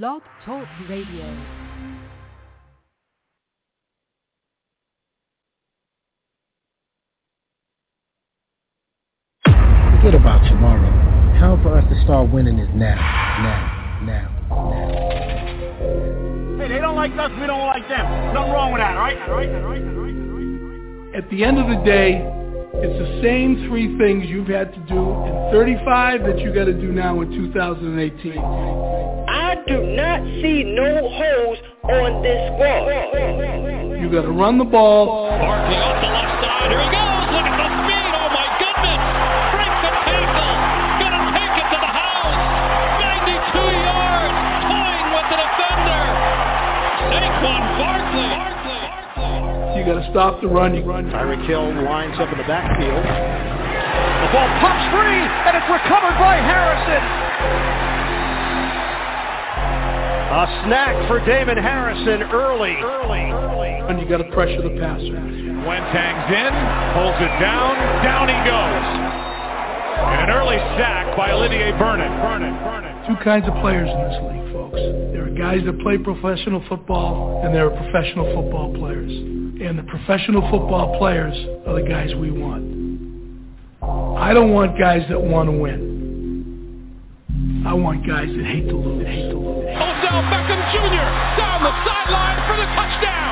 Blog Talk Radio. Forget about tomorrow. Time for us to start winning is now, now, now, now. Hey, they don't like us, we don't like them. Nothing wrong with that, all right? All right, all right, all right, all right. At the end of the day, it's the same three things you've had to do in 35 that you got to do now in 2018. I do not see no holes on this wall. You got to run the ball. Barkley off the left side. Here he goes. Stop the run. You run. Tyreek Hill lines up in the backfield. The ball pops free, and it's recovered by Harrison. A snack for Damon Harrison early. Early. Early. And you got to pressure the passer. Wentang's in, pulls it down, down he goes. And an early sack by Olivier Vernon. Vernon. Vernon. Two kinds of players in this league, folks. There are guys that play professional football, and there are professional football players. And the professional football players are the guys we want. I don't want guys that want to win. I want guys that hate to lose. Hate to lose. Odell Beckham Jr. down the sideline for the touchdown.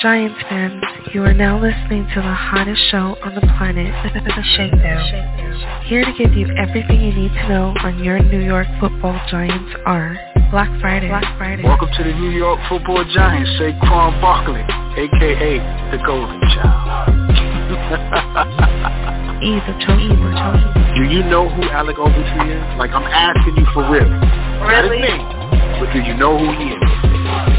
Giants fans, you are now listening to the hottest show on the planet, The Shakedown. Here to give you everything you need to know on your New York football Giants are Black Friday. Black Friday. Welcome to the New York Football Giants, Saquon Barkley, aka the Golden Child. Either Chosen. Do you know who Alec Ogletree is? Like, I'm asking you for real. Not his name, but do you know who he is?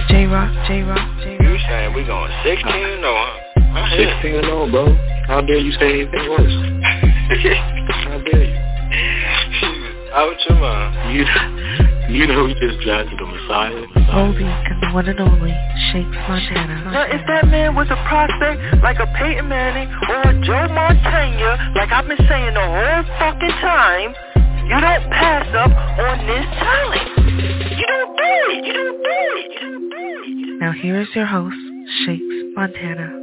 J-Rock, J-Rock, J-Rock. You saying we going 16 no, huh? 16 and 0, bro. How dare you say anything worse? How dare you? Out your mind. You, you know we just drafted the Messiah. Oldie and the one and only Shakes Montana. Now, if that man was a prospect like a Peyton Manning or a Joe Montana, like I've been saying the whole fucking time, you don't pass up on this talent. You don't do it. You don't do it. You don't do it. Now here is your host, Shakes Montana.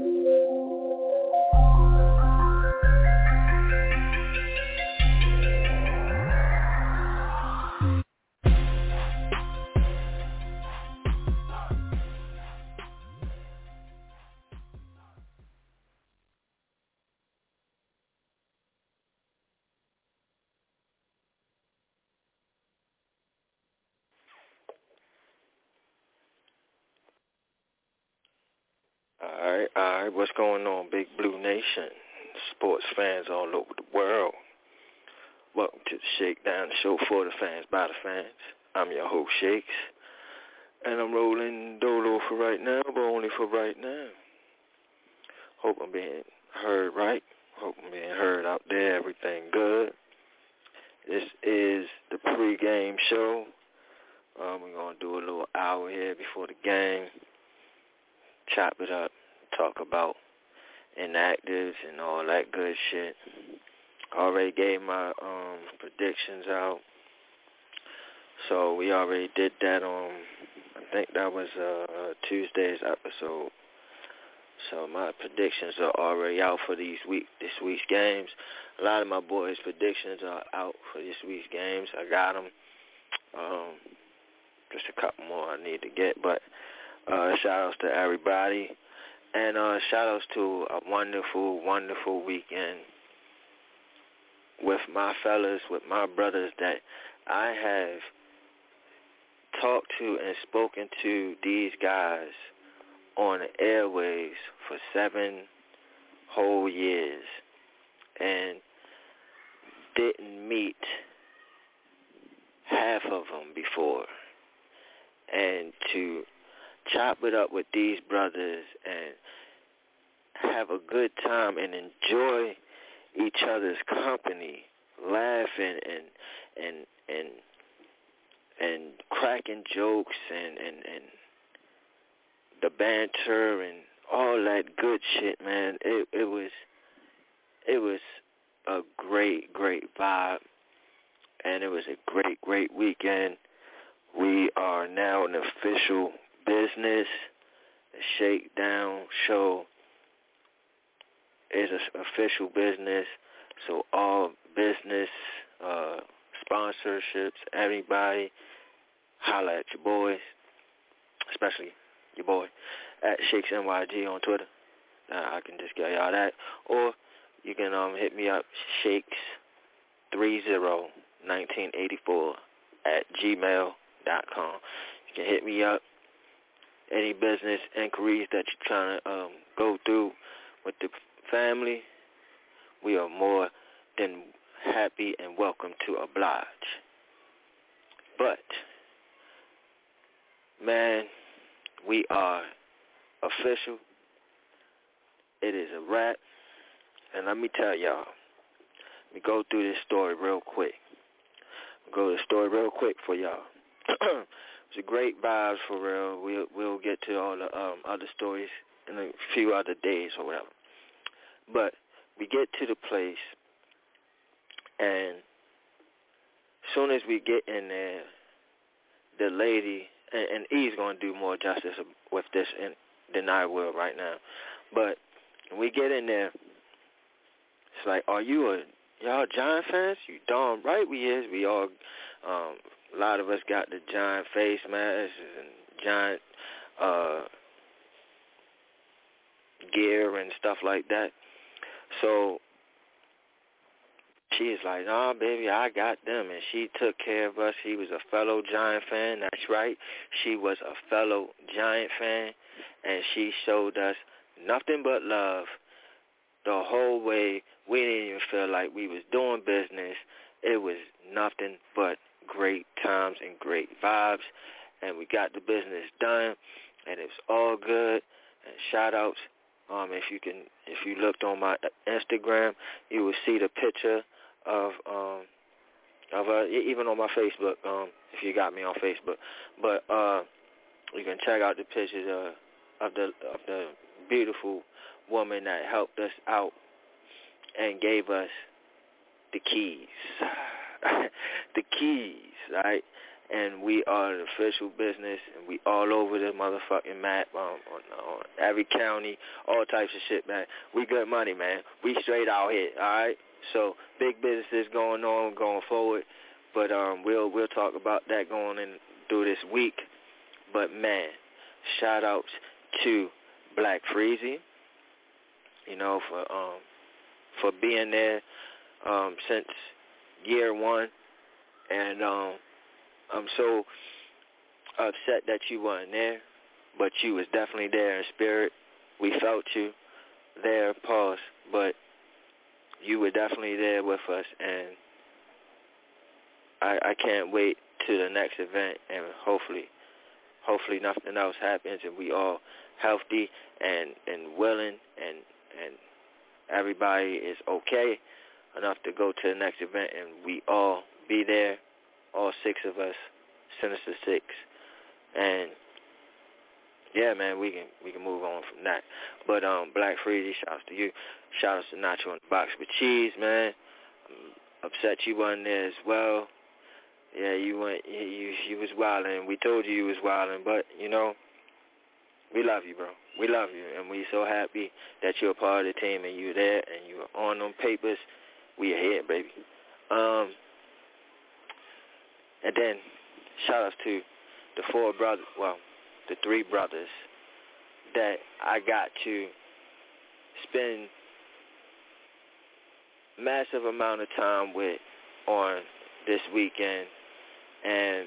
Alright, alright, what's going on, Big Blue Nation? Sports fans all over the world. Welcome to the Shakedown, show for the fans, by the fans. I'm your host, Shakes. And I'm rolling dolo for right now, but only for right now. Hope I'm being heard right. Hope I'm being heard out there. Everything good. This is the pregame show. Um, we're going to do a little hour here before the game chop it up, talk about inactives and all that good shit. Already gave my um predictions out. So we already did that on I think that was uh Tuesday's episode. So my predictions are already out for these week this week's games. A lot of my boys' predictions are out for this week's games. I got them. Um, just a couple more I need to get, but uh, shout outs to everybody. And uh, shout outs to a wonderful, wonderful weekend with my fellas, with my brothers that I have talked to and spoken to these guys on airways for seven whole years and didn't meet half of them before. And to chop it up with these brothers and have a good time and enjoy each other's company, laughing and and and and cracking jokes and and and the banter and all that good shit, man. It it was it was a great great vibe. and it was a great, great weekend. We are now an official business. The Shakedown Show is an official business, so all business uh, sponsorships, everybody, holla at your boys, especially your boy at Shakes NYG on Twitter. Uh, I can just get y'all that, or you can um hit me up Shakes three zero nineteen eighty four at gmail dot com. You can hit me up. Any business inquiries that you're trying to um, go through with the family, we are more than happy and welcome to oblige. But, man, we are official. It is a wrap. And let me tell y'all, let me go through this story real quick. Go to the story real quick for y'all. it's a great vibes for real. We'll we'll get to all the um, other stories in a few other days or whatever. But we get to the place, and soon as we get in there, the lady and, and E's to do more justice with this in, than I will right now. But we get in there, it's like, are you a y'all Giant fans? You darn right we is. We all um a lot of us got the giant face masks and giant uh gear and stuff like that. So she's like, "Oh, baby, I got them," and she took care of us. She was a fellow Giant fan. That's right. She was a fellow Giant fan, and she showed us nothing but love the whole way. We didn't even feel like we was doing business. It was nothing but great times and great vibes, and we got the business done, and it was all good. And shout outs um, if you can, if you looked on my Instagram, you will see the picture of um, of uh, even on my Facebook. Um, if you got me on Facebook, but uh, you can check out the pictures uh, of the of the beautiful woman that helped us out and gave us the keys, the keys, right? and we are an official business, and we all over the motherfucking map, um, on, on every county, all types of shit, man. We good money, man. We straight out here, all right. So big business is going on, going forward, but um, we'll we'll talk about that going in through this week. But man, shout outs to Black Freezy, you know, for um for being there um since year one, and um I'm so upset that you weren't there, but you was definitely there in spirit. We felt you there, pause, but you were definitely there with us, and I, I can't wait to the next event, and hopefully, hopefully nothing else happens, and we all healthy and and willing, and and everybody is okay enough to go to the next event, and we all be there all six of us, Sinister Six, and yeah, man, we can we can move on from that. But um, Black Freezy, shouts to you. Shout out to Nacho in the box with cheese, man. I'm upset you wasn't there as well. Yeah, you went. You you, was wilding. We told you you was wilding, but you know, we love you, bro. We love you, and we so happy that you're a part of the team and you're there and you're on them papers. We here, baby. Um, and then shout outs to the four brothers, well, the three brothers that I got to spend massive amount of time with on this weekend and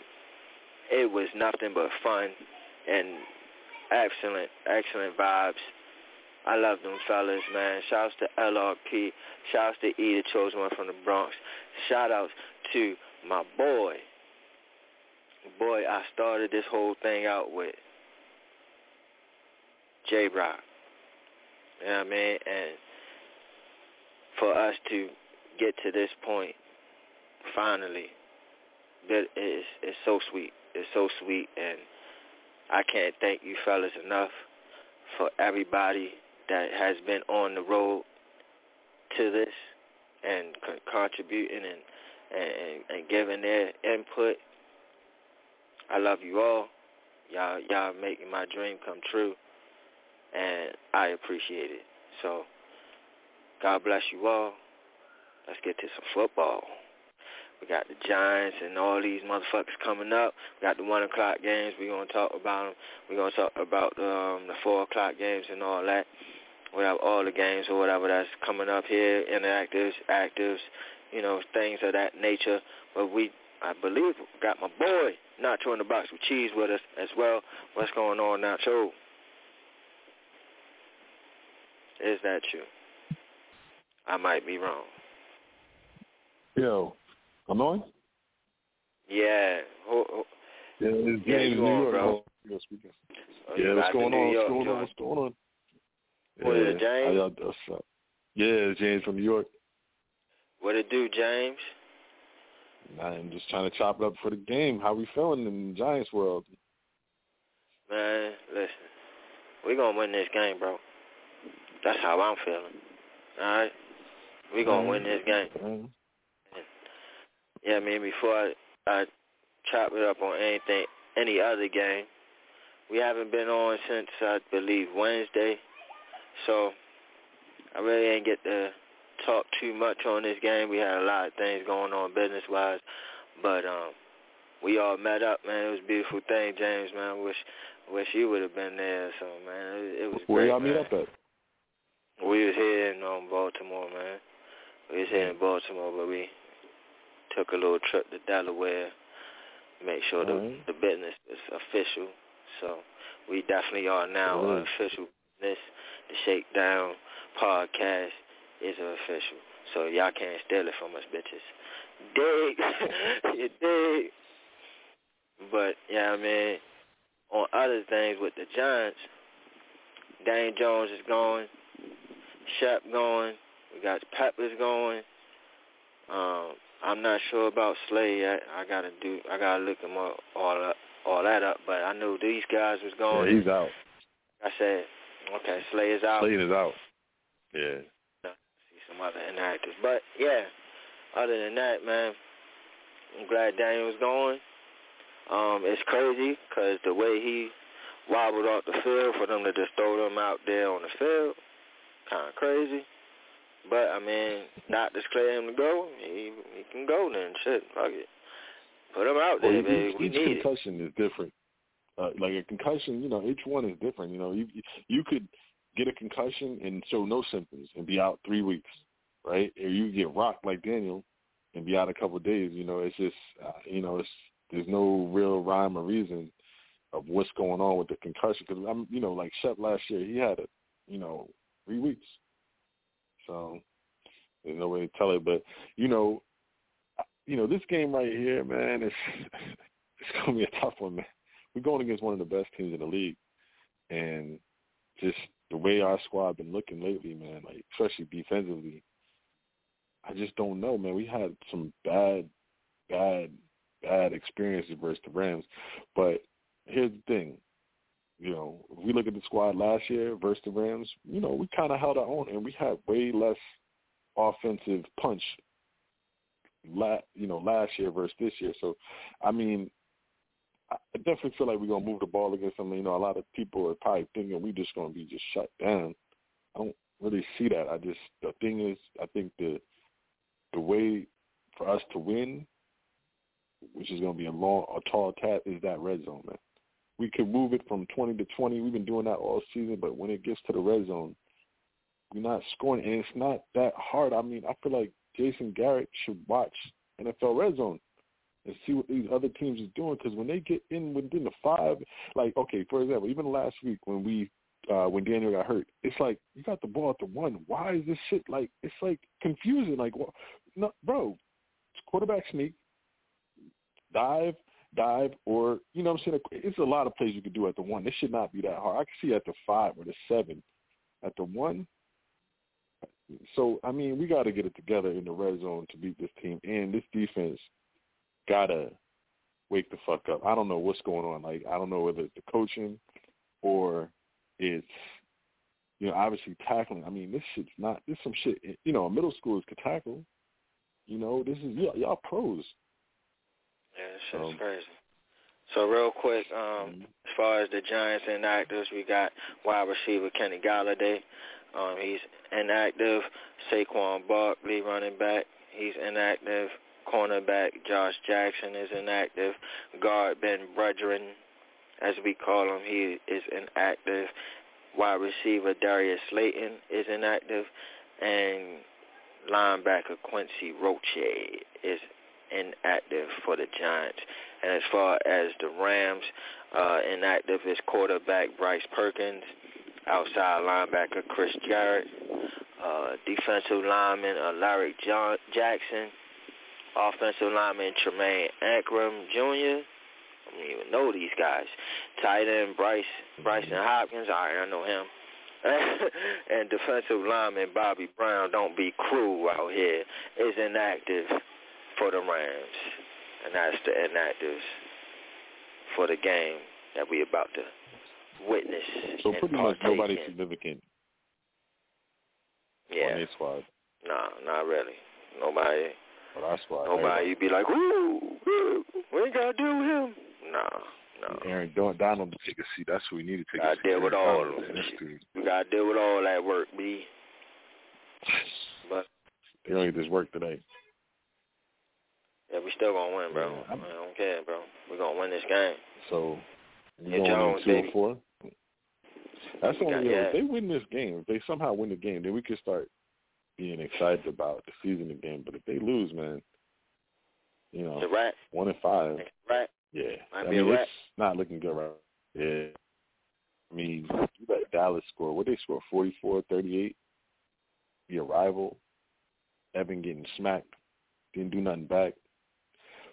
it was nothing but fun and excellent, excellent vibes. I love them fellas, man. Shouts to LRP. Shouts to E, the chosen one from the Bronx. Shout outs to my boy, boy I started this whole thing out with. J Rock. You know what I mean? And for us to get to this point, finally, that is it's so sweet. It's so sweet and I can't thank you fellas enough for everybody that has been on the road to this and con- contributing and and, and, and giving their input. I love you all. Y'all y'all making my dream come true and I appreciate it. So God bless you all. Let's get to some football. We got the Giants and all these motherfuckers coming up. We got the one o'clock games. We're gonna talk about them. We're gonna talk about um, the four o'clock games and all that. We have all the games or whatever that's coming up here, interactives, actives, you know, things of that nature. But we, I believe, got my boy Nacho in the box with cheese with us as well. What's going on, Nacho? Is that you? I might be wrong. Yo, I'm on? Yeah. Oh, oh. Yeah, yeah, you New on, York. bro. Yo, speaking. Oh, yeah, what's going in on? What's going on? What's going on? What is it, Yeah, James? how y'all- what's up? Yeah, James from New York. What it do, James? I'm just trying to chop it up for the game. How we feeling in the Giants world? Man, listen. We gonna win this game, bro. That's how I'm feeling. Alright? We gonna win this game. Mhm. Yeah, I mean, before I, I chop it up on anything, any other game, we haven't been on since, I believe, Wednesday. So, I really ain't get to talk too much on this game. We had a lot of things going on business-wise. But, um, we all met up, man. It was a beautiful thing, James, man. I wish, wish you would have been there something, man. It, it was Where great, y'all meet man. up at? We was here in um, Baltimore, man. We was here in Baltimore, but we took a little trip to Delaware, make sure the Alright. the business is official. So we definitely are now Alright. an official business. The Shakedown podcast is official. So y'all can't steal it from us, bitches. Dig, you dig. But yeah, I mean, on other things with the Giants, Dane Jones is going. Shep going. We got Peppers going. Um, I'm not sure about Slay yet. I gotta do. I gotta look him up, all up, all that up. But I knew these guys was going. Yeah, he's out. I said, okay, Slay is out. Slade is out. Yeah. See some other inactives, but yeah. Other than that, man, I'm glad Daniel was going. Um, it's crazy because the way he wobbled off the field for them to just throw them out there on the field, kind of crazy. But I mean, doctors clear him to go. He he can go then. Shit, fuck it. Put him out Well, there, each, baby. We each need concussion is different. Uh, like a concussion, you know, each one is different. You know, you you could get a concussion and show no symptoms and be out three weeks, right? Or you get rocked like Daniel and be out a couple of days. You know, it's just, uh, you know, it's there's no real rhyme or reason of what's going on with the concussion. Because I'm, you know, like Shep last year, he had it, you know, three weeks. So there's no way to tell it, but you know, you know, this game right here, man, it's it's gonna be a tough one, man. We're going against one of the best teams in the league, and just the way our squad been looking lately, man, like especially defensively, I just don't know, man. We had some bad, bad, bad experiences versus the Rams, but here's the thing. You know, if we look at the squad last year versus the Rams, you know, we kind of held our own, and we had way less offensive punch la you know last year versus this year. So, I mean, I definitely feel like we're gonna move the ball against them. You know, a lot of people are probably thinking we're just gonna be just shut down. I don't really see that. I just the thing is, I think the the way for us to win, which is gonna be a long, a tall task, is that red zone, man. We could move it from twenty to twenty. We've been doing that all season, but when it gets to the red zone, we're not scoring, and it's not that hard. I mean, I feel like Jason Garrett should watch NFL Red Zone and see what these other teams is doing. Because when they get in within the five, like okay, for example, even last week when we uh when Daniel got hurt, it's like you got the ball at the one. Why is this shit like? It's like confusing. Like, well, no, bro, quarterback sneak, dive, dive, or you know what I'm saying. It's a lot of plays you could do at the one. This should not be that hard. I can see at the five or the seven. At the one, so I mean, we got to get it together in the red zone to beat this team, and this defense gotta wake the fuck up. I don't know what's going on. Like I don't know whether it's the coaching or it's you know obviously tackling. I mean, this shit's not. This some shit. You know, a middle schoolers could tackle. You know, this is y'all, y'all pros. Yeah, this shit's um, crazy. So real quick, um, mm-hmm. as far as the Giants inactives, we got wide receiver Kenny Golladay. Um, he's inactive. Saquon Barkley, running back, he's inactive. Cornerback Josh Jackson is inactive. Guard Ben Brederen, as we call him, he is inactive. Wide receiver Darius Slayton is inactive, and linebacker Quincy Roche is inactive for the Giants. And as far as the Rams, uh, inactive is quarterback Bryce Perkins, outside linebacker Chris Garrett, uh, defensive lineman uh, Larry John- Jackson, offensive lineman Tremayne Anchrum Jr. I don't even know these guys. Tight end Bryce Brycen Hopkins, all right, I know him. and defensive lineman Bobby Brown, don't be cruel out here, is inactive for the Rams. And that's the inactives for the game that we about to witness. So pretty much nobody in. significant yeah. on their squad. No, not really. Nobody. Well, that's why. Nobody. Oh, You'd be like, woo, woo, we ain't got to deal with him. No, no. Aaron Donald to take a seat. That's what we need to take gotta a seat. deal with all of them. We got to deal with all that work, B. But they don't need this work today. Yeah, we still gonna win, bro. Yeah, I don't care, bro. We gonna win this game. So you going Jones, two baby. or four. That's we only got, yeah. if they win this game. If they somehow win the game, then we can start being excited about the season again. But if they lose, man, you know, it's a rat. one and five. Rat. Yeah, Might I mean it's not looking good right. Yeah, I mean you let Dallas score. What they score? Forty four, thirty eight. Your rival, Evan getting smacked, didn't do nothing back.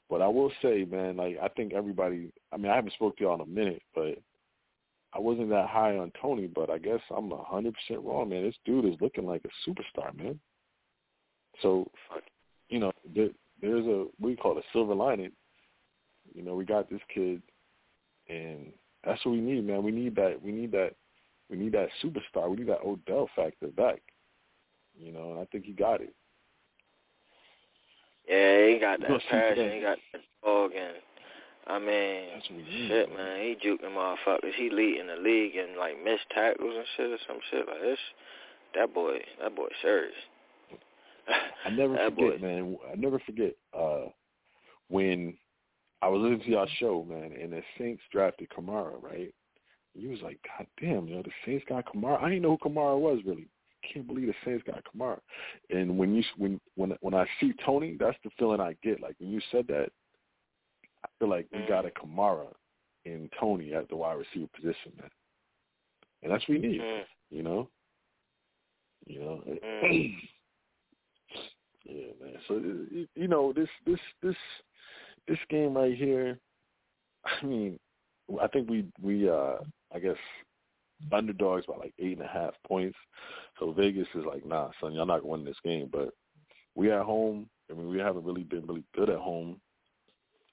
But I will say, man, like I think everybody. I mean, I haven't spoke to y'all in a minute, but I wasn't that high on Tony. But I guess I'm a hundred percent wrong, man. This dude is looking like a superstar, man. So, you know, there, there's a we call it a silver lining. You know, we got this kid, and that's what we need, man. We need that. We need that. We need that superstar. We need that Odell factor back. You know, and I think he got it. Yeah, he got that passion. He got that dog, and I mean, shit, man. He juking motherfuckers. He leading the league in like missed tackles and shit or some shit like this. That boy, that boy, serious. I never forget, boy. man. I never forget uh when I was listening to y'all show, man, and the Saints drafted Kamara, right? You was like, God damn, you know, the Saints got Kamara. I didn't know who Kamara was really can't believe the Saints got Kamara. And when you when when when I see Tony, that's the feeling I get. Like when you said that, I feel like we got a Kamara in Tony at the wide receiver position, man. And that's what we need, mm. you know. You know. Mm. yeah, man. So you know this this this this game right here. I mean, I think we we uh I guess underdogs by like eight and a half points. So Vegas is like, nah, son, y'all not winning this game. But we at home. I mean, we haven't really been really good at home.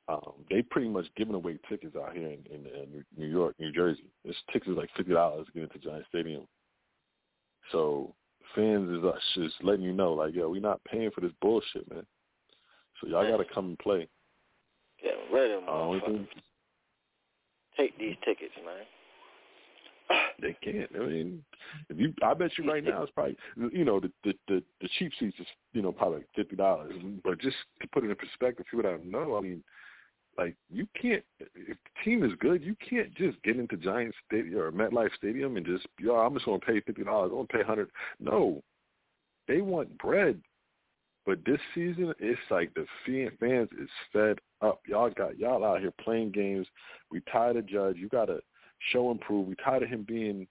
Um, they pretty much giving away tickets out here in, in, in New York, New Jersey. This tickets is like fifty dollars to get into Giant Stadium. So fans is us just letting you know, like, yo, we're not paying for this bullshit, man. So y'all got to come and play. Rid of them, uh. Take these tickets, man. They can't. I mean, if you, I bet you right now it's probably, you know, the the the, the cheap seats is, you know, probably like fifty dollars. But just to put it in perspective, people that know, I mean, like you can't. If the team is good, you can't just get into Giants Stadium or MetLife Stadium and just, yo, I'm just to pay fifty dollars. I'm to pay hundred. No, they want bread. But this season, it's like the fans is fed up. Y'all got y'all out here playing games. We tired of Judge. You got to show and prove. We tired of him being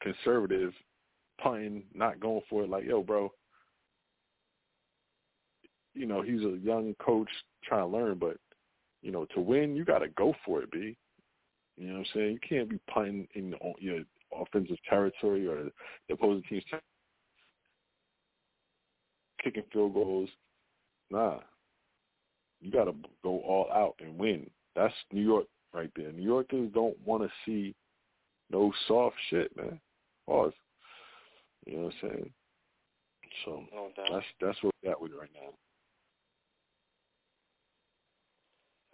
conservative, punting, not going for it. Like, yo, bro, you know, he's a young coach trying to learn, but you know, to win, you got to go for it, b. You know what I'm saying? You can't be punting in your offensive territory or the opposing team's territory, kicking field goals. Nah, you got to go all out and win. That's New York right there. New Yorkers don't want to see no soft shit, man. Pause. You know what I'm saying? So no that's that's where we're at with it right now.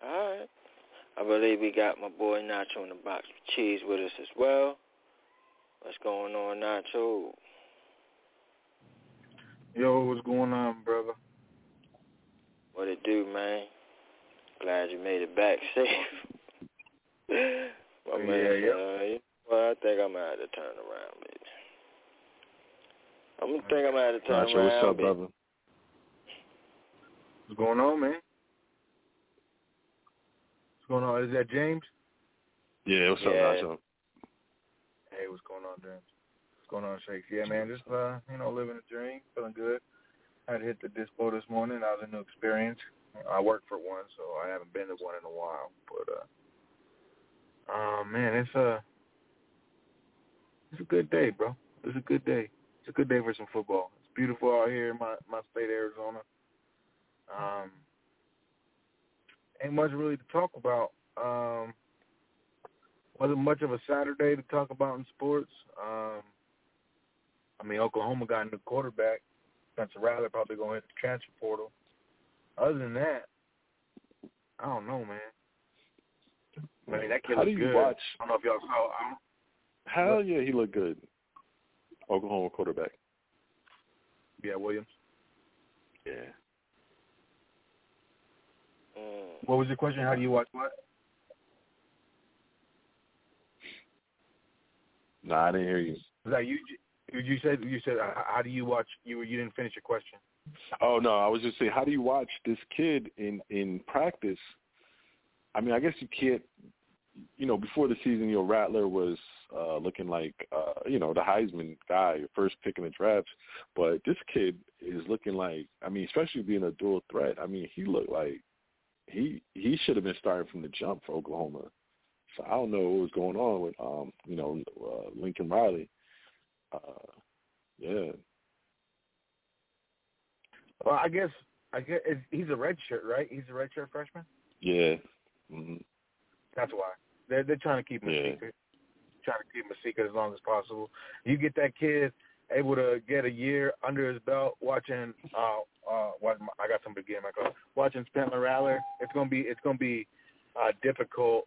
I believe we got my boy Nacho in the box with cheese with us as well. What's going on, Nacho? Yo, what's going on, brother? What it do, man? Glad you made it back safe. my yeah, man, yeah. Uh, well, I think I'm gonna have to turn around, baby. I'm gonna think I'm gonna have to turn Nacho, around. what's up, baby. brother? What's going on, man? What's going on? Is that James? Yeah, what's up, Yeah. Nacho? Hey, what's going on, James? What's going on, Shakes? Yeah, man, just uh, you know, living a dream, feeling good. I had hit the dispo this morning. I was a new experience. I work for one, so I haven't been to one in a while. But uh, uh man, it's a it's a good day, bro. It's a good day. It's a good day for some football. It's beautiful out here in my my state, Arizona. Um, ain't much really to talk about. Um, wasn't much of a Saturday to talk about in sports. Um, I mean, Oklahoma got a new quarterback. Spencer Rattler probably going to hit the transfer portal. Other than that, I don't know, man. I mean, that kid How do looked you good. watch? I don't know if y'all saw. I Hell yeah, he looked good. Oklahoma quarterback. yeah, Williams. Yeah. Mm. What was your question? How do you watch what? Nah, I didn't hear you. Was that you? You you said you said uh, how do you watch? You you didn't finish your question. Oh no, I was just saying, how do you watch this kid in in practice? I mean, I guess you can't. You know, before the season, you know, Rattler was uh looking like uh, you know the Heisman guy, first pick in the draft. But this kid is looking like, I mean, especially being a dual threat. I mean, he looked like he he should have been starting from the jump for Oklahoma. So I don't know what was going on with um you know uh, Lincoln Riley. Uh, yeah, Well, I guess I guess he's a redshirt, right? He's a redshirt freshman. yeah. hmm That's why they're they're trying to keep him a Yeah. secret. Trying to keep him a secret as long as possible. You get that kid able to get a year under his belt watching. Uh, uh, watch, I got somebody getting my car. Watching Spencer Rattler, it's gonna be it's gonna be uh, difficult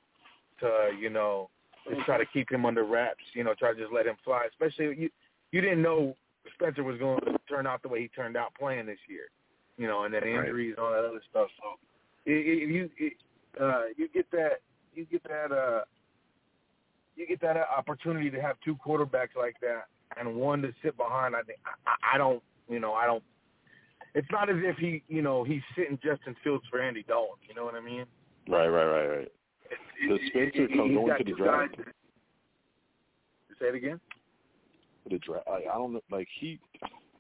to you know just try to keep him under wraps. You know, try to just let him fly. Especially you you didn't know Spencer was going to turn out the way he turned out playing this year. You know, and then Right. injuries and all that other stuff. So it, you it, uh, you get that you get that uh you get that opportunity to have two quarterbacks like that and one to sit behind. I think I, I don't you know I don't. It's not as if he you know he's sitting Justin Fields for Andy Dalton. You know what I mean? Right, right, right, right. Does Spencer come he's going to the draft? guys- Say it again. The draft, I, I don't know. Like he,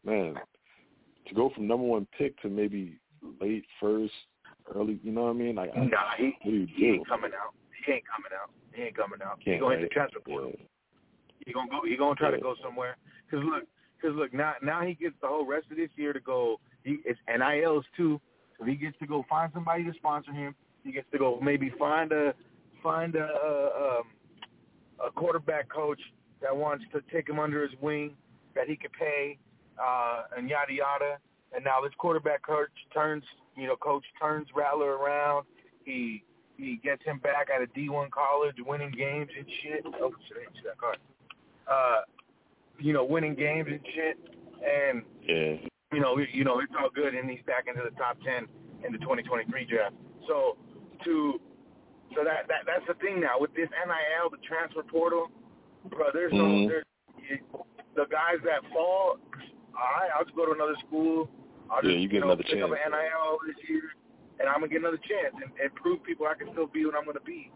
man, to go from number one pick to maybe late first, early. You know what I mean? Like, I- Nah, he, you he do? ain't coming out. He ain't coming out. He ain't coming out. He Can't, gonna hit right? the transfer portal. Yeah. He gonna go. He gonna try to go somewhere. Cause look, cause look. Now, now he gets the whole rest of this year to go. He it's NILs too, so he gets to go find somebody to sponsor him. He gets to go maybe find a find a a, um, a quarterback coach that wants to take him under his wing that he could pay, uh, and yada yada. And now this quarterback coach turns, you know, coach turns Rattler around. He he gets him back at a D1 college, winning games and shit. Oh shit, I didn't see that card. Uh, you know, winning games and shit. And Yeah. you know, you know, it's all good, and he's back into the top ten in the 2023 draft. So to so that that that's the thing now with this NIL, the transfer portal, bro. There's no Mhm. there's you, the guys that fall. All right, I'll just go to another school. I'll Yeah, just you get know, another pick up chance. an NIL this year, and I'm gonna get another chance and, and prove people I can still be what I'm gonna be.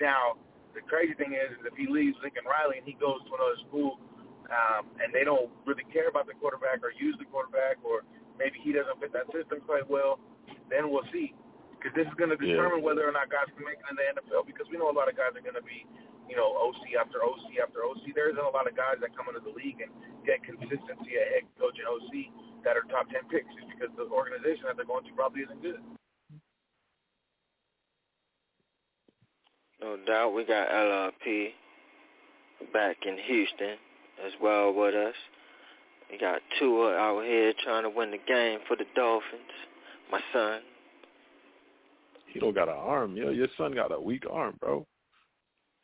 Now, the crazy thing is, is if he leaves Lincoln Riley and he goes to another school, um, and they don't really care about the quarterback or use the quarterback, or maybe he doesn't fit that system quite well, then we'll see. Because this is going to Yeah. determine whether or not guys can make it in the NFL. Because we know a lot of guys are going to be, you know, OC after OC after OC. There isn't a lot of guys that come into the league and get consistency at head coach and OC that are top ten picks, just because the organization that they're going to probably isn't good. No doubt. We got LRP back in Houston as well with us. We got Tua out here trying to win the game for the Dolphins. My son. he don't got an arm. Yo, your son got a weak arm, bro.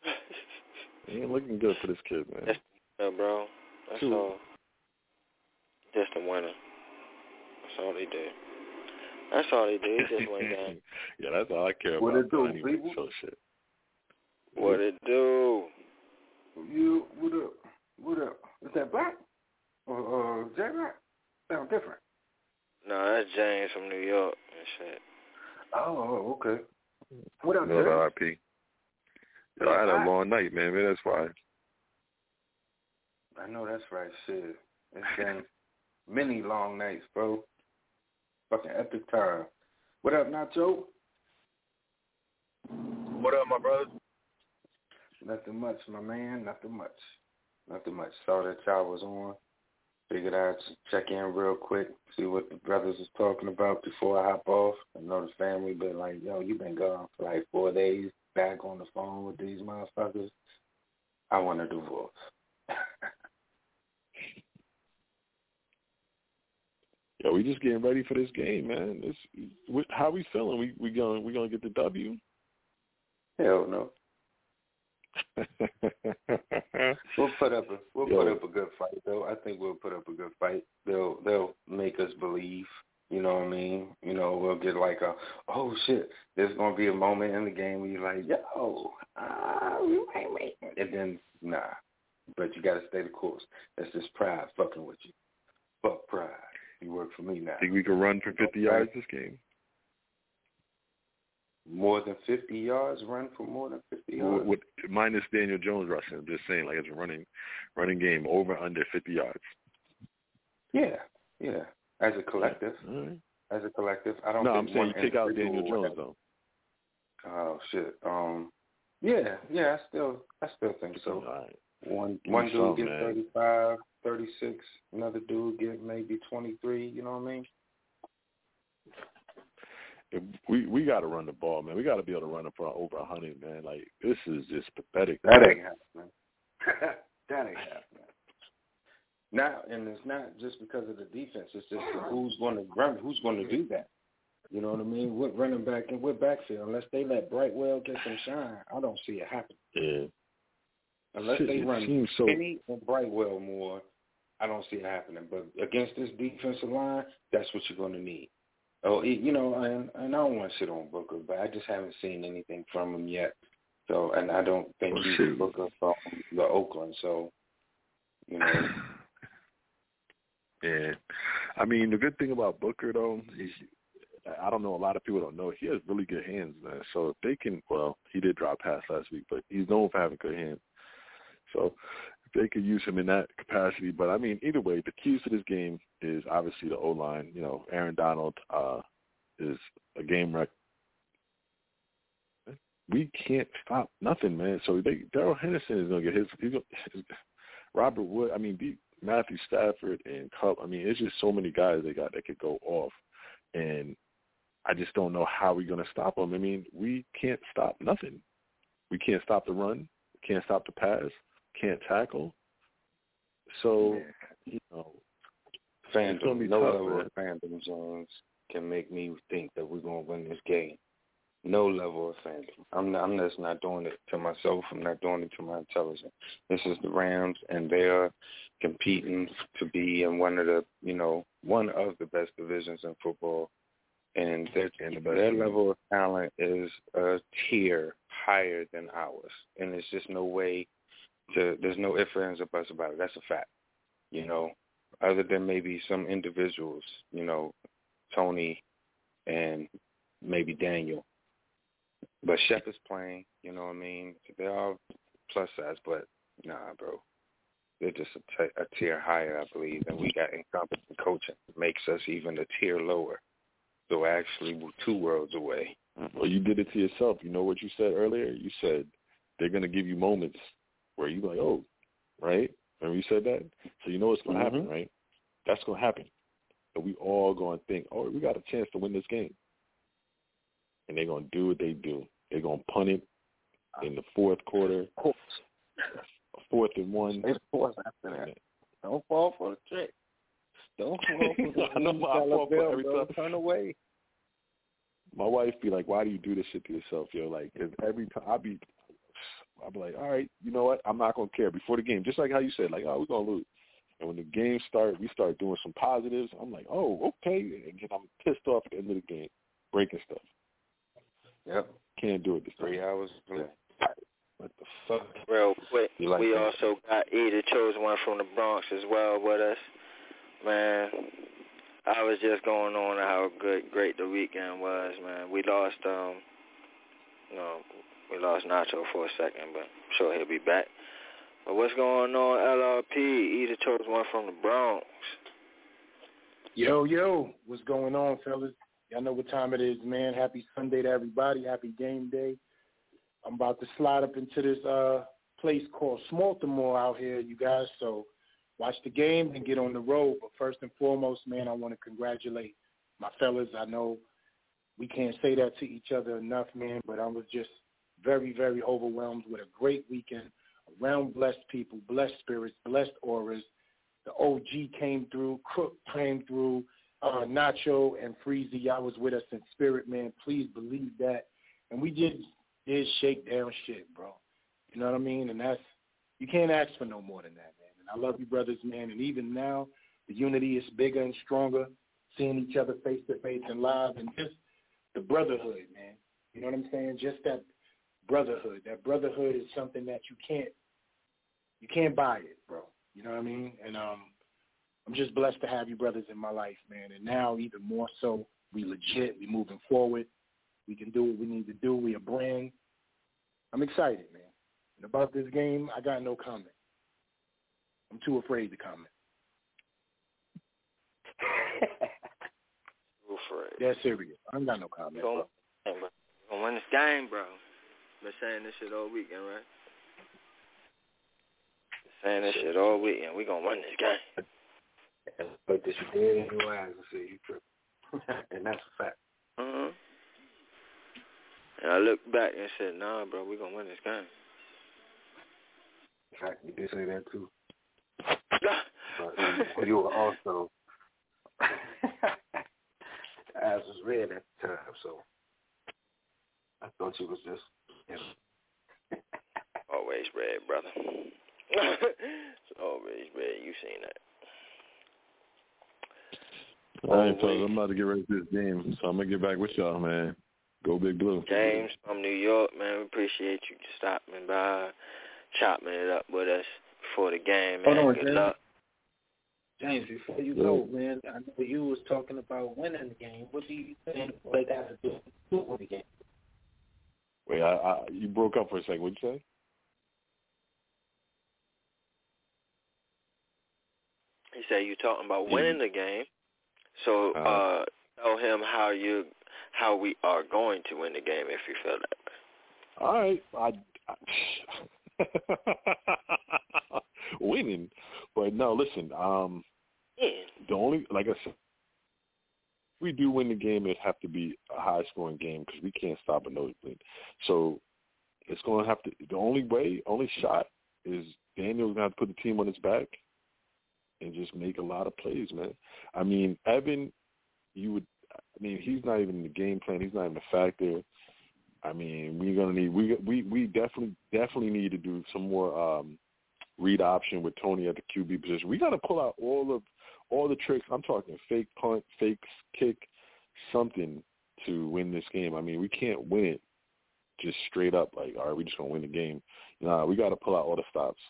he ain't looking good for this kid, man. That's, uh, bro. That's Two. all. Just a winner. That's all they do. That's all they do. Just went down. yeah, that's all I care What about. it do, anyway, people? so shit. What it do? You what up? What up? Is that black? Or uh, J Rock? Sound different. No, that's James from New York and shit. Oh, okay. What up, No, Jay? LRP. Yo, I had a long night, man. Man, that's why. I know that's right, shit. It's been many long nights, bro. Fucking epic time. What up, Nacho? What up, my brothers? Nothing much, my man. Nothing much. Nothing much. Saw that y'all was on. Figured I'd check in real quick, see what the brothers was talking about before I hop off. I know the family been like, yo, you been gone for like four days, back on the phone with these motherfuckers. I want a divorce. Yo, we just getting ready for this game, man. It's, how we feeling? We we going we gonna get the W? Hell no. We'll put up a we'll Yo. put up a good fight though. I think we'll put up a good fight. They'll they'll make us believe. You know what I mean? You know, we'll get like a oh shit. There's gonna be a moment in the game where you're like, yo, ah, we might make it. And then nah. But you gotta stay the course. That's just pride fucking with you. Fuck pride. You work for me now. Think we can run for 50 yards this game? More than fifty yards, run for more than fifty yards. With, with minus Daniel Jones rushing, I'm just saying, like it's a running running game over under 50 yards. Yeah, yeah. As a collective. Right. As a collective. I don't No, I'm saying you take out Daniel Jones though. Oh shit. Um yeah, yeah, I still I still think so. Right. One Give one dude some, get man. thirty five, thirty six, another dude get maybe twenty three, you know what I mean? If we we got to run the ball, man. We got to be able to run it for over a 100, man. Like this is just pathetic. That ain't happening. that ain't happening. Now and it's not just because of the defense, it's just who's gonna run who's gonna do that. You know what I mean? With running back and with backfield, unless they let Brightwell get some shine, I don't see it happen. Yeah. Unless Shit, they run seems so- and Brightwell more, I don't see it happening. But against this defensive line, that's what you're going to need. Oh, you know, and and I don't want to sit on Booker, but I just haven't seen anything from him yet. So, and I don't think Well, he's. Booker from the Oakland. So, you know, Yeah. I mean, the good thing about Booker though, is I don't know. A lot of people don't know he has really good hands, man. So if they can, well, he did drop pass last week, but he's known for having good hands. So they could use him in that capacity, but I mean, either way, the keys to this game is obviously the O line. You know, Aaron Donald uh, is a game wreck. We can't stop nothing, man. So they Darrell Henderson is gonna get his. He's gonna, his Robert Wood. I mean, the- Matthew Stafford and Kupp. I mean, it's just so many guys they got that could go off, and I just don't know how we're gonna stop them. I mean, we can't stop nothing. We can't stop the run. We can't stop the pass. Can't tackle. So, you know, fandom, no tough, level man. of fandom zones can make me think that we're going to win this game. No level of fandom. I'm not, I'm just not doing it to myself. I'm not doing it to my intelligence. This is the Rams, and they are competing to be in one of the, you know, one of the best divisions in football. And their, And the their level of talent is a tier higher than ours. And there's just no way to, there's no ifs, ands, or buts about it. That's a fact. You know, other than maybe some individuals, you know, Tony and maybe Daniel. But Shep is playing, you know what I mean? They're all plus size, but nah, bro. They're just a, t- a tier higher, I believe, and we got incompetent coaching. It makes us even a tier lower. So actually, we're two worlds away. Well, you did it to yourself. You know what you said earlier? You said they're going to give you moments where you like, oh, right? Remember you said that? So you know what's going to happen, Mhm. right? That's going to happen. And we all going to think, oh, we got a chance to win this game. And they're going to do what they do. They're going to punt it in the fourth quarter, fourth and one. It's fourth after that. Don't fall for the trick. Don't fall for the I know I fall for every bro. time. Turn away. my wife be like, "Why do you do this shit to yourself, yo?" Like, cause every time I be, I be like, "All right, you know what? I'm not gonna care before the game." Just like how you said, like, "Oh, we're gonna lose," and when the game start, we start doing some positives. I'm like, "Oh, okay," and then I'm pissed off at the end of the game, breaking stuff. Yep. Can't do it this Three time. hours. What the fuck? Real quick, like we that? also got E, the chosen one from the Bronx as well with us. Man, I was just going on how good, great the weekend was, man. We lost, um, you know, we lost Nacho for a second, but I'm sure he'll be back. But what's going on, LRP? Either the chosen one from the Bronx. Yo, yo, what's going on, fellas? Y'all know what time it is, man. Happy Sunday to everybody. Happy game day. I'm about to slide up into this uh place called Smaltimore out here, you guys. So watch the game and get on the road. But first and foremost, man, I want to congratulate my fellas. I know we can't say that to each other enough, man, but I was just very, very overwhelmed with a great weekend around blessed people, blessed spirits, blessed auras. The OG came through, Crook came through, uh, Nacho and Freezy, y'all was with us in spirit, man. Please believe that. And we just did shake down shit, bro. You know what I mean? And that's you can't ask for no more than that, man. And I love you brothers, man. And even now, the unity is bigger and stronger, seeing each other face to face and live and just the brotherhood, man. You know what I'm saying? Just that brotherhood. That brotherhood is something that you can't you can't buy it, bro. You know what I mean? And um I'm just blessed to have you brothers in my life, man. And now even more so, we legit, we moving forward. We can do what we need to do. We a brand. I'm excited, man. And about this game, I got no comment. I'm too afraid to comment. Too afraid. That's serious. I ain't got no comment. Gonna, Bro. gonna win this game, bro. Been saying this shit all weekend, right? Been saying this shit all weekend. We gonna win this game. But this you dead in your eyes and say you tripping. and that's a fact. Uh-huh. And I looked back and said, nah, bro, we gonna win this game. In fact, you did say that too. but, but you were also eyes was red at the time, so I thought you was just you Always red, brother. it's always red. You seen that. All right, fellas, I'm about to get ready for this game, so I'm gonna get back with y'all, man. Go Big Blue. James from New York, man. We appreciate you stopping by, chopping it up with us before the game, man. Hold on, Good James. luck. James, before you go, man, I know you was talking about winning the game. What do you think they got to do to win the game? Wait, I, I, you broke up for a second. What'd you say? He said you talking about winning the game. So uh tell him how you how we are going to win the game if you feel that. All right, I, I winning, but no. Listen, um, the only like I said, we do win the game, it have to be a high scoring game because we can't stop a nosebleed. So it's going to have to. The only way, only shot is Daniel's going to have to put the team on his back and just make a lot of plays, man. I mean, Evan, you would. I mean, he's not even in the game plan. He's not even a factor. I mean, we're gonna need we we we definitely definitely need to do some more um read option with Tony at the QB position. We got to pull out all of all the tricks. I'm talking fake punt, fake kick, something to win this game. I mean, we can't win it just straight up like, all right, we just gonna win the game. Nah, we got to pull out all the stops.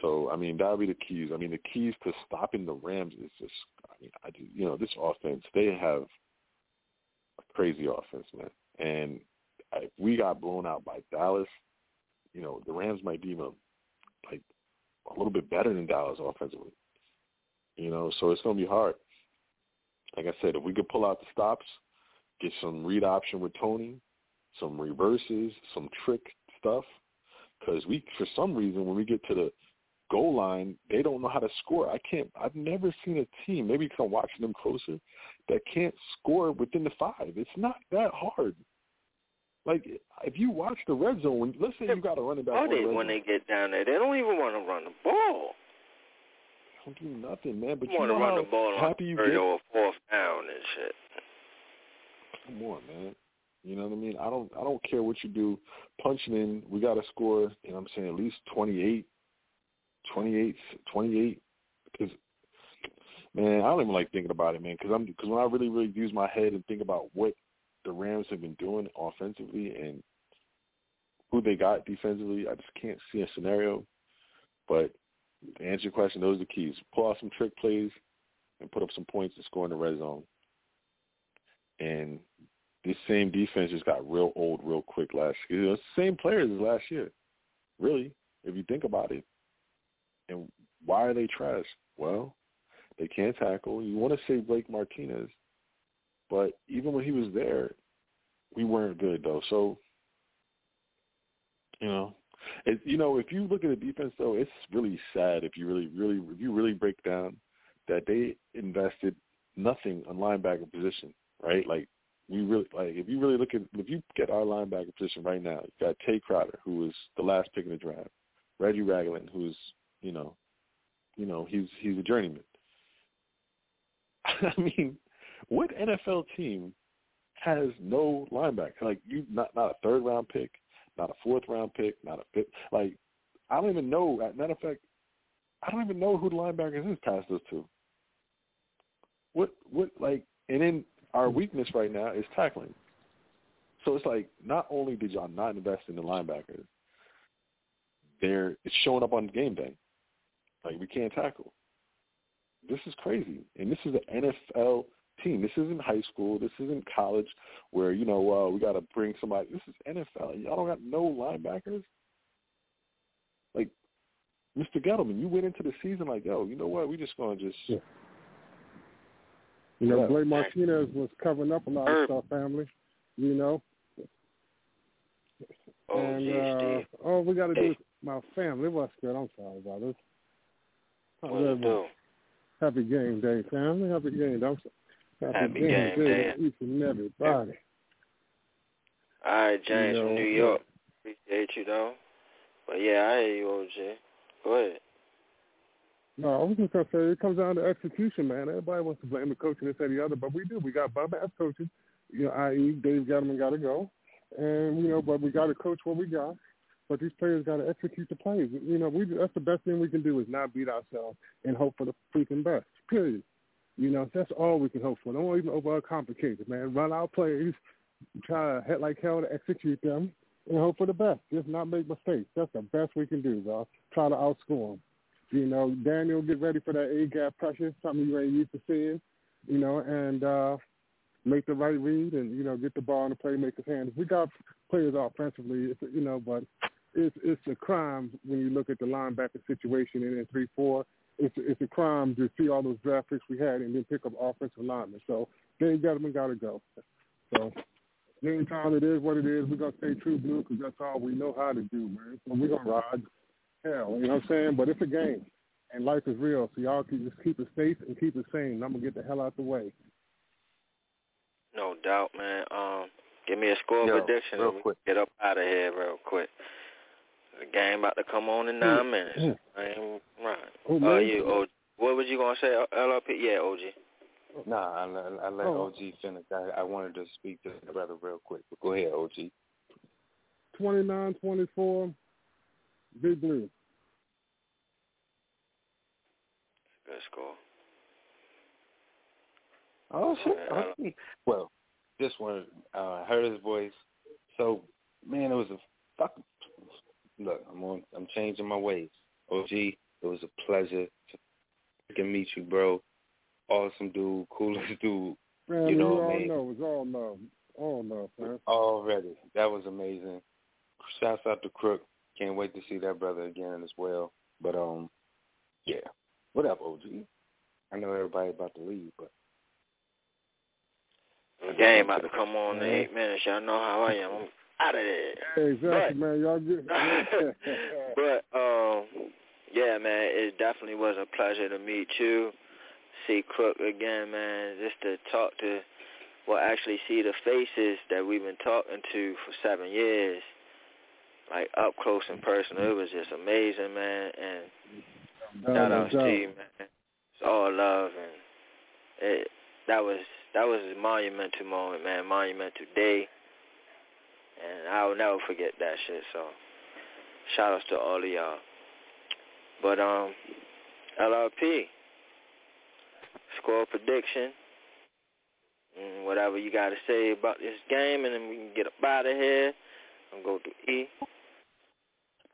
So I mean, that'll be the keys. I mean, the keys to stopping the Rams is just. I mean, I do. You know, this offense they have a crazy offense, man, and if we got blown out by Dallas, you know, the Rams might be even like a little bit better than Dallas offensively. You know, so it's going to be hard. Like I said, if we could pull out the stops, get some read option with Tony, some reverses, some trick stuff, because we, for some reason, when we get to the goal line, they don't know how to score. I can't. I've never seen a team, maybe because I'm watching them closer, that can't score within the five. It's not that hard. Like if you watch the red zone, when, let's say you got a running back. Oh, the they, when zone, they get down there, they don't even want to run the ball. Don't do nothing, man. But you want to know run how the ball happy you third get. or fourth down and shit. Come on, man. You know what I mean? I don't I don't care what you do. Punching in, we got to score. You know what I'm saying? At least 28, 28, 28. Because man, I don't even like thinking about it, man. Because I'm because when I really really use my head and think about what the Rams have been doing offensively and who they got defensively, I just can't see a scenario. But to answer your question, those are the keys. Pull out some trick plays and put up some points and score in the red zone. And this same defense just got real old real quick last year. It's the same players as last year, really, if you think about it. And why are they trash? Well, they can't tackle. You want to say Blake Martinez, but even when he was there, we weren't good though. So, you know, it, you know, if you look at the defense though, it's really sad if you really, really, if you really break down that they invested nothing on linebacker position, right? Like we really like if you really look at if you get our linebacker position right now, you got Tae Crowder, who was the last pick in the draft, Reggie Ragland, who's you know, you know he's he's a journeyman. I mean, what NFL team has no linebacker? Like you, not not a third round pick, not a fourth round pick, not a fifth. Like I don't even know. Matter of fact, I don't even know who the linebackers is past those two. What what like and then our hmm. weakness right now is tackling. So it's like not only did y'all not invest in the linebackers, they're it's showing up on game day. Like we can't tackle. This is crazy, and this is the NFL team. This isn't high school. This isn't college, where you know uh, we got to bring somebody. This is NFL. Y'all don't got no linebackers. Like Mr. Gettleman, you went into the season like, yo, you know what? We just gonna just. Yeah. You know, Blake Martinez was covering up a lot of stuff, family. You know. Oh, and geez, uh, all we got to do is my family. What's good? I'm sorry about this. What to? Happy game day, family. Happy game day. Happy, Happy game, game day each and everybody. All right, James You know, from New. York. Appreciate you though. But yeah, I hear you, OJ. Go ahead. No, I was just gonna say it comes down to execution, man. Everybody wants to blame the coach and this and the other, but we do. We got Bob as coaches, you know, i.e. Dave Gettleman got to go, and you know, but we got to coach what we got. But these players got to execute the plays. You know, we that's the best thing we can do is not beat ourselves and hope for the freaking best. Period. You know, that's all we can hope for. Don't even overcomplicate it, man. Run our plays, try to hit like hell to execute them, and hope for the best. Just not make mistakes. That's the best we can do, though. Try to outscore them. You know, Daniel, get ready for that A gap pressure, something you ain't used to seeing. You know, and uh make the right read and you know get the ball in the playmaker's hands. We got players offensively, it's, you know, but it's it's a crime when you look at the linebacker situation in, in three four. It's it's a crime to see all those draft picks we had and then pick up offensive linemen. So they Dave Gettleman got to go. So meantime, it is what it is. We're gonna stay true blue because that's all we know how to do, man. So we're gonna ride hell. You know what I'm saying? But it's a game, and life is real. So y'all can just keep it safe and keep it sane. And I'm gonna get the hell out the way. No doubt, man. Um, give me a score Yo, prediction real and quick. get up out of here real quick. The game about to come on in nine minutes. I ain't right. Oh, Uh, you, OG. What was you gonna say, LRP? Yeah, OG. Nah, I, let- I let Oh. OG finish. I, I wanted to speak to the brother real quick. But go ahead, OG. 29-24, Big Blue. Good score. Oh shit. Yeah. Okay. Well, this one, uh, I heard his voice. So, man, it was a fucking. Look, I'm on. I'm changing my ways. OG, it was a pleasure to freaking meet you, bro. Awesome dude, coolest dude. Man, You know you what I all mean? know. It's all love. All love, man. Already, that was amazing. Shouts out to Crook. Can't wait to see that brother again as well. But um, yeah. What up, OG? I know everybody about to leave, but The game about to come on in eight minutes. Y'all know how I am. I'm out of there. Exactly, man. Y'all get. but um, yeah, man, it definitely was a pleasure to meet you. See Crook again, man. Just to talk to, well, actually see the faces that we've been talking to for seven years, like up close and personal. It was just amazing, man. And No, shout no out to you, man. It's all love, and it that was that was a monumental moment, man. Monumental day. And I will never forget that shit. So shout outs to all of y'all. But um LRP, score prediction, and whatever you got to say about this game, and then we can get up out of here go to E.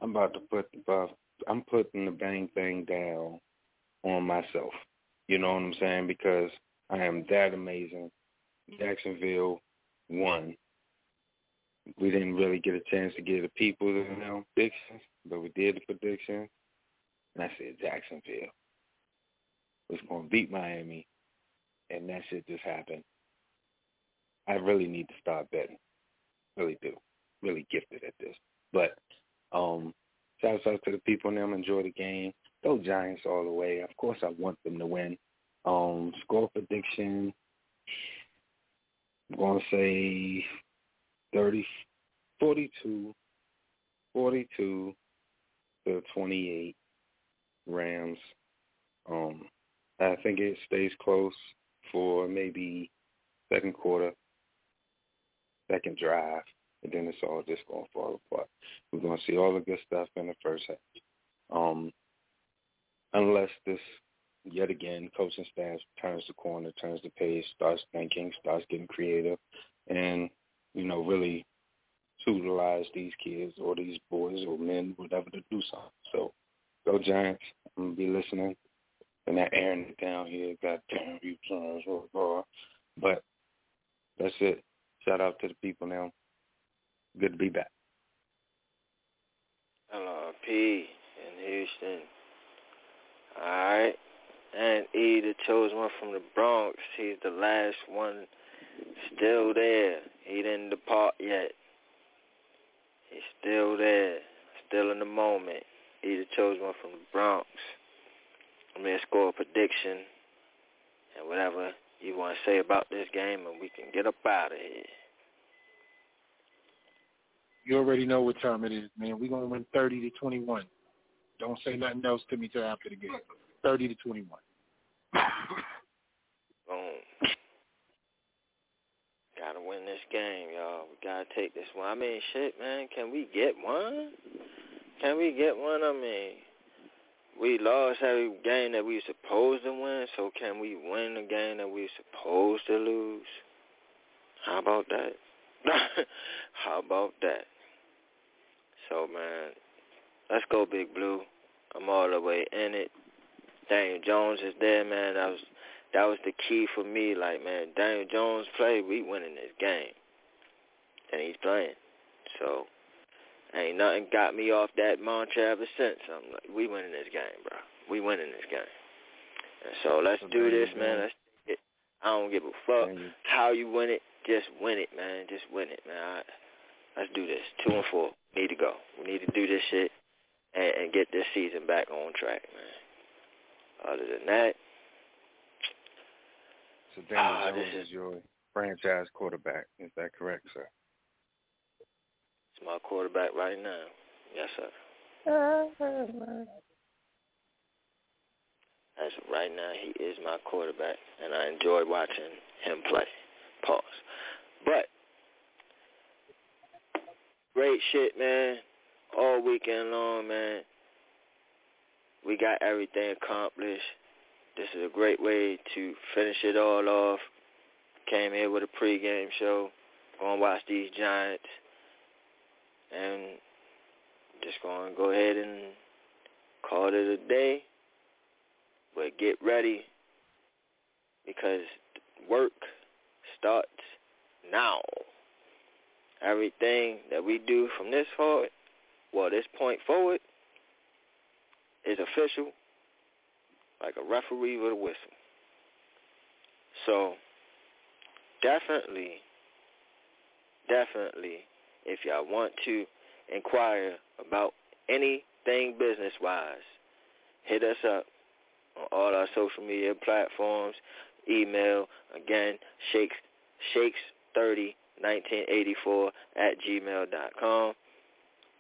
I'm about to put the I'm putting the bang thing down on myself. You know what I'm saying? Because I am that amazing. Jacksonville won. We didn't really get a chance to get the people you know, predictions, but we did the prediction. And I said Jacksonville was going to beat Miami, and that shit just happened. I really need to start betting. Really do. Really gifted at this. But um shouts out to the people and them. Enjoy the game. Go Giants all the way. Of course I want them to win. Um score prediction. I'm gonna say 30 42 42 to 28 Rams. Um I think it stays close for maybe second quarter, second drive, and then it's all just going to fall apart. We're going to see all the good stuff in the first half. Um, unless this, yet again, coaching staff turns the corner, turns the page, starts thinking, starts getting creative, and, you know, really utilize these kids or these boys or men, whatever, to do something. So go Giants. I'm going to be listening. And that airing it down here, goddamn you sons, oh, but that's it. Shout out to the people now. Good to be back. LRP in Houston. All right. And E, the chosen one from the Bronx. He's the last one still there. He didn't depart yet. He's still there. Still in the moment. E, the chosen one from the Bronx. I'm going to score a prediction and whatever you want to say about this game, and we can get up out of here. You already know what time it is, man. We're going to win 30 to 21. Don't say nothing else to me till after the game. 30 to 21. Boom. Gotta win this game, y'all. We gotta take this one. I mean, shit, man. Can we get one? Can we get one? I mean, we lost every game that we supposed to win, so can we win the game that we supposed to lose? How about that? How about that? So, man, let's go, Big Blue. I'm all the way in it. Daniel Jones is there, man. I was that was the key for me. Like, man, Daniel Jones played, we winning this game, and he's playing. So Ain't nothing got me off that mantra ever since. I'm like, we winning this game, bro. We winning this game. And so let's do this, man. Let's it. I don't give a fuck how you win it. Just win it, man. Just win it, man. I, let's do this. Two and four. Need to go. We need to do this shit and, and get this season back on track, man. Other than that, so Daniel ah, Jones is your franchise quarterback. Is that correct, sir? It's my quarterback right now. Yes, sir. As of right now, he is my quarterback, and I enjoy watching him play. Pause. But great shit, man. All weekend long, man. We got everything accomplished. This is a great way to finish it all off. Came here with a pregame show. Gonna watch these Giants and just to go ahead and call it a day. But get ready because work starts now. Everything that we do from this forward, well, this point forward, is official, like a referee with a whistle. So, definitely, definitely if y'all want to inquire about anything business-wise, hit us up on all our social media platforms. Email, again, shakes, shakes30 1984 at gmail.com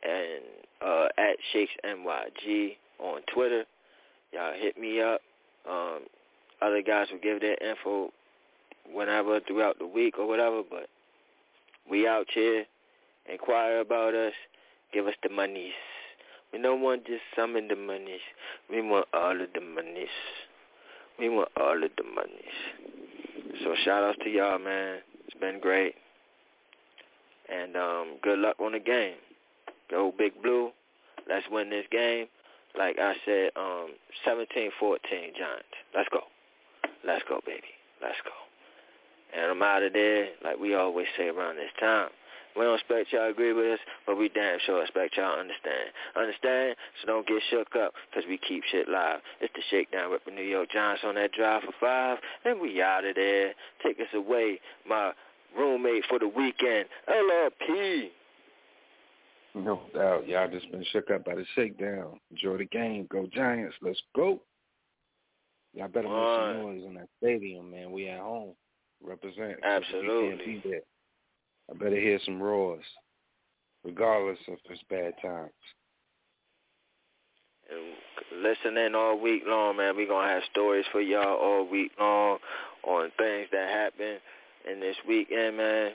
and uh, at shakesnyg on Twitter. Y'all hit me up. Um, other guys will give their info whenever throughout the week or whatever, but we out here inquire about us, give us the monies. We don't want just some of the monies. We want all of the monies. We want all of the monies. So shout outs to y'all, man. It's been great. And um, good luck on the game. Go Big Blue. Let's win this game. Like I said, um, 17-14 Giants. Let's go. Let's go, baby. Let's go. And I'm out of there, like we always say around this time. We don't expect y'all agree with us, but we damn sure expect y'all understand. Understand? So don't get shook up, because we keep shit live. It's the Shakedown with the New York Giants on that drive for five, and we out of there. Take us away, my roommate for the weekend, LRP. No doubt. Y'all just been shook up by the shakedown. Enjoy the game. Go Giants. Let's go. Y'all better make some noise in that stadium, man. We at home. Represent. Absolutely. We can't be there. I better hear some roars, regardless of it's bad times. And listen in all week long, man. We're going to have stories for y'all all week long on things that happen in this weekend, man.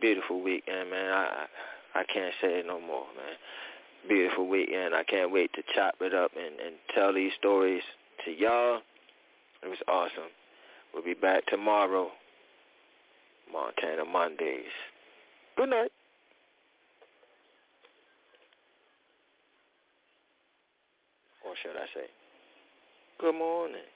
Beautiful weekend, man. I I can't say it no more, man. Beautiful weekend. I can't wait to chop it up and, and tell these stories to y'all. It was awesome. We'll be back tomorrow. Montana Mondays. Good night. Or should I say, good morning.